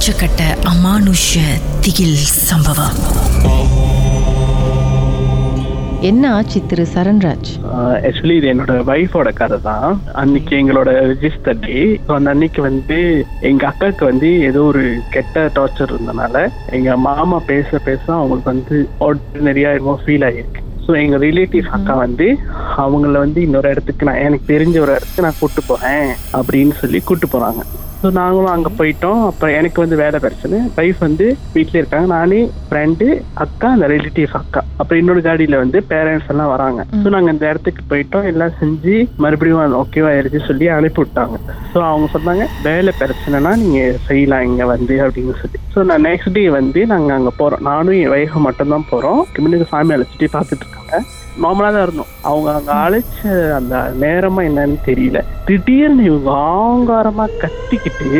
உச்சக்கட்ட அமானுஷ திகில் சம்பவம். என்ன ஆச்சு திரு சரண்ராஜ்? ஆக்சுவலி இது என்னோட ஒய்ஃபோட கதை தான் அன்னைக்கு எங்களோட ரிஜிஸ்டர் டே ஸோ அந்த அன்னைக்கு வந்து எங்க அக்காவுக்கு வந்து ஏதோ ஒரு கெட்ட டார்ச்சர் இருந்தனால எங்க மாமா பேச பேச அவங்களுக்கு வந்து ஆர்டினரியா என்னமோ ஃபீல் ஆகிருக்கு ஸோ எங்க ரிலேட்டிவ் அக்கா வந்து அவங்கள வந்து இன்னொரு இடத்துக்கு நான் எனக்கு தெரிஞ்ச ஒரு இடத்துக்கு நான் கூட்டு போறேன் அப்படின்னு சொல்லி கூட்டு போறாங்க. ஸோ நாங்களும் அங்கே போயிட்டோம். அப்புறம் எனக்கு வந்து வேலை பிரச்சனை. ஒய்ஃப் வந்து வீட்டில் இருக்காங்க. நானே ஃப்ரெண்டு அக்கா அந்த ரிலேட்டிவ் அக்கா. அப்புறம் இன்னொரு காடியில் வந்து பேரண்ட்ஸ் எல்லாம் வராங்க. ஸோ நாங்கள் இந்த இடத்துக்கு போயிட்டோம். எல்லாம் செஞ்சு மறுபடியும் ஓகேவா ஆயிடுச்சு சொல்லி அனுப்பி விட்டாங்க. ஸோ அவங்க சொன்னாங்க வேலை பிரச்சனைனா நீங்கள் செய்யலாம் இங்கே வந்து அப்படின்னு சொல்லி. ஸோ நான் நெக்ஸ்ட் டே வந்து நாங்கள் அங்கே போகிறோம் நானும் என் ஒய்ஃபை மட்டும்தான் போகிறோம் முன்னுக்கு சாமி அழைச்சிட்டு பார்த்துட்டு இருக்காங்க. நார்மலாக தான் இருந்தோம். அவங்க அங்கே அழைச்ச அந்த நேரமா என்னன்னு தெரியல. திடீர்னு இவங்க ஆங்காரமா கத்திக்கிட்டு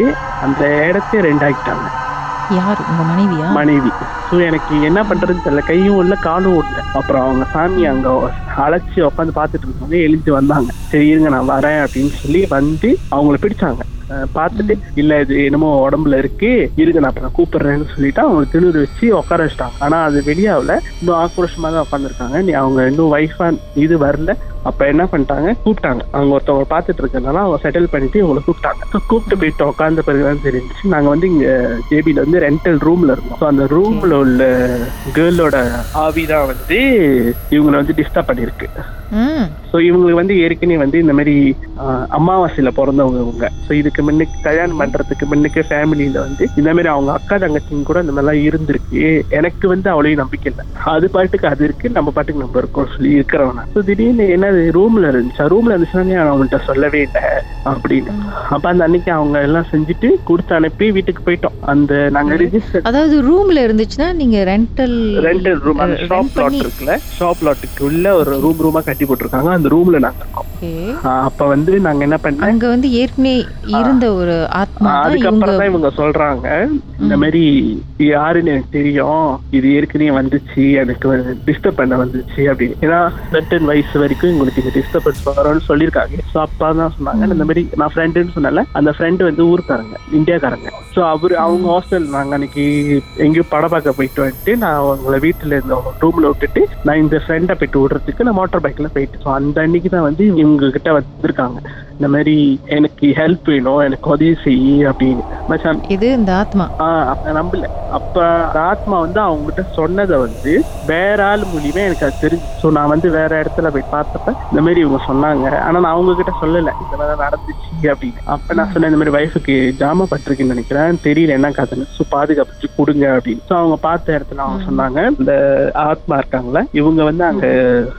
அந்த இடத்தையே ரெண்டாக்கிட்டாங்க. யார்? உங்க மனைவியா? மனைவி. ஸோ எனக்கு என்ன பண்றதுன்னு தெரியல. கையும் இல்லை காலும் இல்லை. அப்புறம் அவங்க சாமி அங்க அழைச்சி உட்காந்து பார்த்துட்டு இருந்தவங்க எழுந்து வந்தாங்க. சரி இருங்க நான் வரேன் அப்படின்னு சொல்லி வந்து அவங்கள பிடிச்சாங்க. பார்த்துட்டு இல்ல இது என்னமோ உடம்புல இருக்கு. இருங்க நான் அப்புறம் கூப்பிடுறேன்னு சொல்லிட்டு அவங்க திருநூறு வச்சு உட்கார வச்சிட்டாங்க. ஆனா அது வெளியாவில் இன்னும் ஆக்ரோஷமா தான் உட்காந்துருக்காங்க நீ அவங்க இன்னும் வைஃபா இது வரல. அப்ப என்ன பண்ணிட்டாங்க? கூப்பிட்டாங்க. அவங்க ஒருத்தவங்க பார்த்துட்டு இருக்கனால அவங்க செட்டில் பண்ணிட்டு இவங்களை கூப்பிட்டாங்க. கூப்பிட்டு போயிட்டு உட்காந்த பிறகுதான் தெரிஞ்சுச்சு. நாங்க வந்து இங்க ஜேபியில வந்து ரெண்டல் ரூம்ல இருந்தோம். அந்த ரூம்ல உள்ள கேர்ளோட ஆவி தான் வந்து இவங்களை வந்து டிஸ்டர்ப் பண்ணிருக்கு ஸோ இவங்களுக்கு வந்து ஏற்கனவே வந்து இந்த மாதிரி அமாவாசையில பிறந்தவங்க இவங்க. ஸோ இதுக்கு முன்னுக்கு கல்யாணம் பண்றதுக்கு முன்னுக்கு ஃபேமிலியில வந்து இந்த மாதிரி அவங்க அக்கா தங்கச்சிங்க கூட இந்த மாதிரிலாம் இருந்திருக்கு. எனக்கு வந்து அவ்வளவு நம்பிக்கை இல்லை. அது பாட்டுக்கு அது இருக்கு நம்ம பாட்டுக்கு நம்ம இருக்கோம் சொல்லி இருக்கிறவன ஸோ திடீர்னு என்னது ரூம்ல இருந்துச்சா. ரூம்ல இருந்துச்சுன்னா நான் அவங்கள்ட்ட சொல்லவே இல்லை அப்படின்னு. அப்ப அந்த அன்னைக்கு அவங்க எல்லாம் செஞ்சுட்டு கொடுத்து அனுப்பி வீட்டுக்கு போயிட்டோம். அந்த நாங்க ரிஜிஸ்டர் அதாவது ரூம்ல இருந்துச்சுன்னா நீங்க ரெண்டல் ரெண்டல் ரூம் அந்த ஷாப் லாட் இருக்குல்ல ஷாப் லாட்டுக்கு உள்ள ஒரு ரூம் ரூமா கட்டி போட்டிருக்காங்க. அந்த ரூம்ல நாங்க இருக்கோம். அப்ப வந்து நாங்க என்ன பண்ணோம்? அங்க வந்து ஏற்கனவே இருந்த ஒரு ஆத்மா அதுக்கப்புறம் தான் இவங்க சொல்றாங்க. இந்த மாதிரி யாருன்னு எனக்கு தெரியும். இது ஏற்கனவே வந்துச்சு. எனக்கு டிஸ்டர்ப் பண்ண வந்துச்சு அப்படின்னு. ஏன்னா சர்டன் வயசு வரைக்கும் உங்களுக்கு இந்த டிஸ்டர்பன்ஸ் வரும்னு சொல்லியிருக்காங்க. ஸோ அப்பா தான் சொன்னாங்க இந்த மாதிரி நான் ஃப்ரெண்டுன்னு சொன்னால அந்த ஃப்ரெண்டு வந்து ஊருக்காரங்க இந்தியாக்காரங்க. ஸோ அவரு அவங்க ஹாஸ்டல் நாங்க அன்னைக்கு எங்கேயோ படம் பார்க்க போயிட்டு வந்துட்டு நான் அவங்கள வீட்டுல இருந்த ரூம்ல விட்டுட்டு நான் இந்த ஃப்ரெண்டை போயிட்டு விடுறதுக்கு நான் மோட்டார் பைக்ல போயிட்டு ஸோ அந்த அன்னைக்கு தான் வந்து இவங்க கிட்ட வந்திருக்காங்க. இந்த மாதிரி எனக்கு ஹெல்ப் வேணும் எனக்கு உதவி செய் அப்படின்னு. மச்சான் இது இந்த ஆத்மா. ஆஹ் அப்ப நம்பல. அப்ப ஆத்மா வந்து அவங்க கிட்ட சொன்னதை வந்து வேற ஆள் மூலியமா எனக்கு அது தெரிஞ்சு. ஸோ நான் வந்து வேற இடத்துல போய் பார்த்தப்ப இந்த மாதிரி இவங்க சொன்னாங்க. ஆனா நான் அவங்க கிட்ட சொல்லல. இந்த மாதிரி நடந்துச்சு அப்படின்னு. அப்ப நான் சொன்னேன் இந்த மாதிரி வைஃபுக்கு ஜாம பட்டிருக்குன்னு நினைக்கிறேன். தெரியல என்ன கதைன்னு. ஸோ பாதுகாப்பு கொடுங்க அப்படின்னு. ஸோ அவங்க பார்த்த இடத்துல அவங்க சொன்னாங்க இந்த ஆத்மா இருக்காங்களே இவங்க வந்து அங்க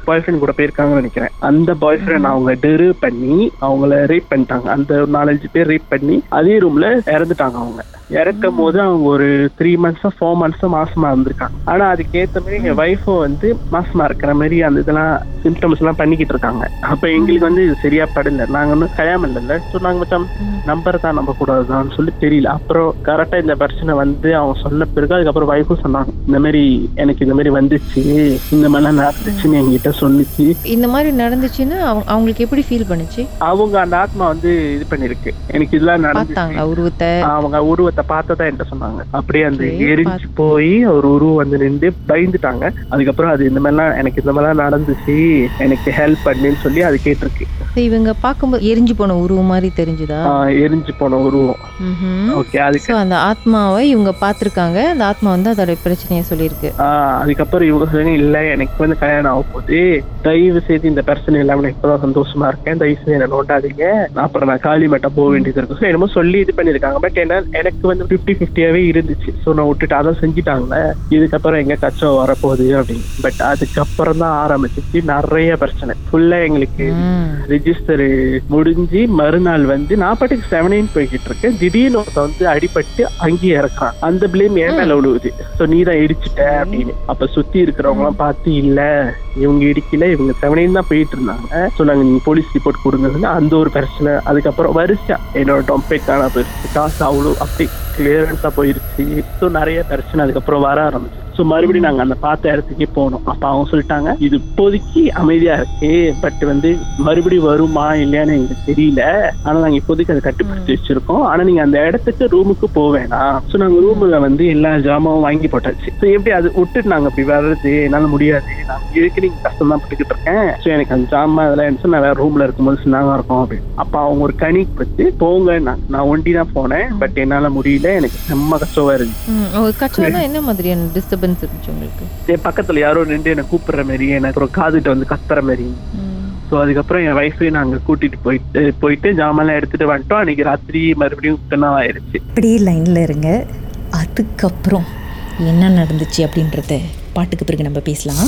பாய் ஃப்ரெண்ட் கூட போயிருக்காங்கன்னு நினைக்கிறேன். அந்த பாய் ஃப்ரெண்ட் அவங்க டெரு பண்ணி அவங்கள ரேப் பண்ணிட்டாங்க. அந்த ஒரு நாலஞ்சு பேர் ரேப் பண்ணி அதே ரூம்ல இறந்துட்டாங்க அவங்க. இறக்கும் போது அவங்க ஒரு த்ரீ மந்த்ஸோ ஃபோர் மந்த்ஸோ மாசமா இருந்திருக்காங்க ஆனா அதுக்கு ஏத்த மாதிரி எங்க ஒய்ஃபும் வந்து மாசமா இருக்கிற மாதிரி அந்த இதெல்லாம் சிம்டம்ஸ் எல்லாம் பண்ணிக்கிட்டு இருக்காங்க. அப்ப எங்களுக்கு வந்து இது சரியா படல. நாங்க ஒன்றும் கல்யாணம் இல்லைல்ல ஸோ நாங்க மச்சான் நம்பர் தான் நம்ப கூடாதுதான் சொல்லி தெரியல. அப்புறம் கரெக்டா இந்த பிரச்சனை வந்து அவங்க சொன்ன பிறகு அதுக்கப்புறம் ஒய்ஃபும் சொன்னாங்க. இந்த மாதிரி எனக்கு இந்த மாதிரி வந்துச்சு. இந்த மாதிரிலாம் நடந்துச்சுன்னு எங்ககிட்ட சொன்னிச்சு. இந்த மாதிரி நடந்துச்சுன்னா அவங்க அவங்களுக்கு எப்படி ஃபீல் பண்ணுச்சு? அவங்க அந்த ஆத்மா வந்து இது பண்ணிருக்கு. எனக்கு இதெல்லாம் பார்த்தாங்களா உருவத்தை. அவங்க உருவத்தை பார்த்ததா என்கிட்ட சொன்னாங்க. அப்படியே அந்த எரிஞ்சு போய் ஒரு உருவம் வந்து நின்று பயந்துட்டாங்க. அதுக்கப்புறம் அது இந்த மாதிரிலாம் எனக்கு இந்த மாதிரிலாம் நடந்துச்சு எனக்கு ஹெல்ப் பண்ணுன்னு சொல்லி அது கேட்டிருக்கு. இவங்க பார்க்கும்போது எரிஞ்சு போன உருவம் மாதிரி தெரிஞ்சுதா? எரிஞ்சு போன உருவம். ஓகே அதுக்கு அந்த ஆத்மாவை இவங்க பார்த்துருக்காங்க. அந்த ஆத்மா வந்து அதோட பிரச்சனையை சொல்லியிருக்கு. அதுக்கப்புறம் இவங்க சொன்னாங்க இல்ல எனக்கு வந்து கல்யாணம் ஆக போகுது தயவு செய்து இந்த பிரச்சனை இல்லாம நான் இப்பதான் சந்தோஷமா இருக்கேன். தயவு செய்து என்ன நோட்டாதீங்க நான் அப்புறம் நான் காளி மட்டும் போக வேண்டியது இருக்கும் என்னமோ சொல்லி இது பண்ணிருக்காங்க பட் என்ன எனக்கு வந்து ஃபிஃப்டி ஃபிஃப்டியாவே இருந்துச்சு. ஸோ நான் விட்டுட்டு அதை செஞ்சுட்டாங்களே இதுக்கப்புறம் எங்க கச்சம் வரப்போகுது அப்படின்னு. பட் அதுக்கப்புறம் தான் ஆரம்பிச்சிச்சு நிறைய பிரச்சனை. ஃபுல்லா எங்களுக்கு. ரெஜிஸ்டர் முடிஞ்சு மறுநாள் வந்து நான் பாட்டுக்கு செவனைன் போய்கிட்டு இருக்கேன். திடீர்னு ஒருத்தன் வந்து அடிபட்டு அங்கேயே இறக்கான் அந்த பிளேம் என் மேல விழுவுது ஸோ நீ தான் இடிச்சிட்ட அப்படின்னு. அப்ப சுத்தி இருக்கிறவங்க எல்லாம் பார்த்து இல்ல இவங்க இடிக்கல. இவங்க செவனைன் தான் போயிட்டு இருந்தாங்க. ஸோ நாங்க நீங்க போலீஸ் ரிப்போர்ட் கொடுங்க அந்த ஒரு பிரச்சனை. அதுக்கப்புறம் வருஷா என்னோட டொம்பே காணா போயிருச்சு காசு அவ்வளோ அப்படி கிளியரன்ஸா போயிருச்சு ஸோ நிறைய பிரச்சனை அதுக்கப்புறம் வர ஆரம்பிச்சு ஸோ மறுபடியும் நாங்க அந்த பார்த்த இடத்துக்கே போனோம். அப்ப அவங்க சொல்லிட்டாங்க இது இப்போதைக்கு அமைதியா இருக்கு பட் வந்து மறுபடியும் வருமா இல்லையான்னு எங்களுக்கு தெரியல. ஆனா நாங்க இப்போதைக்கு அதை கட்டுப்படுத்தி வச்சிருக்கோம். ஆனா நீங்க அந்த இடத்துக்கு ரூமுக்கு வேணாம். ஸோ நாங்க ரூம்ல வந்து எல்லா ஜாமாவும் வாங்கி போட்டாச்சு. ஸோ எப்படி அது விட்டுட்டு நாங்க அப்படி வர்றது? என்னால முடியாது. நான் இதுக்கு நீங்க கஷ்டம் தான் பட்டுக்கிட்டு இருக்கேன். ஸோ எனக்கு அந்த ஜாமான் அதெல்லாம் இருந்துச்சு நான் வேற ரூம்ல இருக்கும்போது சின்னாங்க இருக்கும் அப்படின்னு. அப்ப அவங்க ஒரு கணிக்கு வச்சு போங்க நான் நான் ஒண்டி தான் போனேன் பட் என்னால முடியல. எனக்கு செம்ம கஷ்டமா இருக்கு ம். ஒரு கச்சோன்னா என்ன மாதிரியான டிஸ்டர்பன்ஸ் இருந்துச்சு உங்களுக்கு என் பக்கத்துல யாரோ நின்று என்னை கூப்பிடுற மாதிரி எனக்கு ஒரு காதுகிட்ட வந்து கத்துற மாதிரி. ம். ஸோ அதுக்கப்புறம் என் ஒய்ஃபையும் நாங்க கூட்டிட்டு போயிட்டு போயிட்டு ஜாமான்லாம் எடுத்துட்டு வந்துட்டோம். அன்னைக்கு ராத்திரி மறுபடியும் கண்ணா ஆயிருச்சு அப்படியே லைனில் இருங்க. அதுக்கப்புறம் என்ன நடந்துச்சு அப்படின்றத பாட்டுக்கு பிறகு நம்ம பேசலாம்.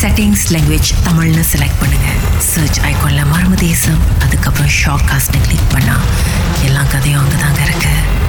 settings language தமிழ்னு செலக்ட் பண்ணுங்க. சர்ச் ஐக்கோனில் மர்ம தேசம் அதுக்கப்புறம் ஷாக் காஸ்ட்னு கிளிக் பண்ணால் எல்லா கதையும் அங்கே தாங்க இருக்குது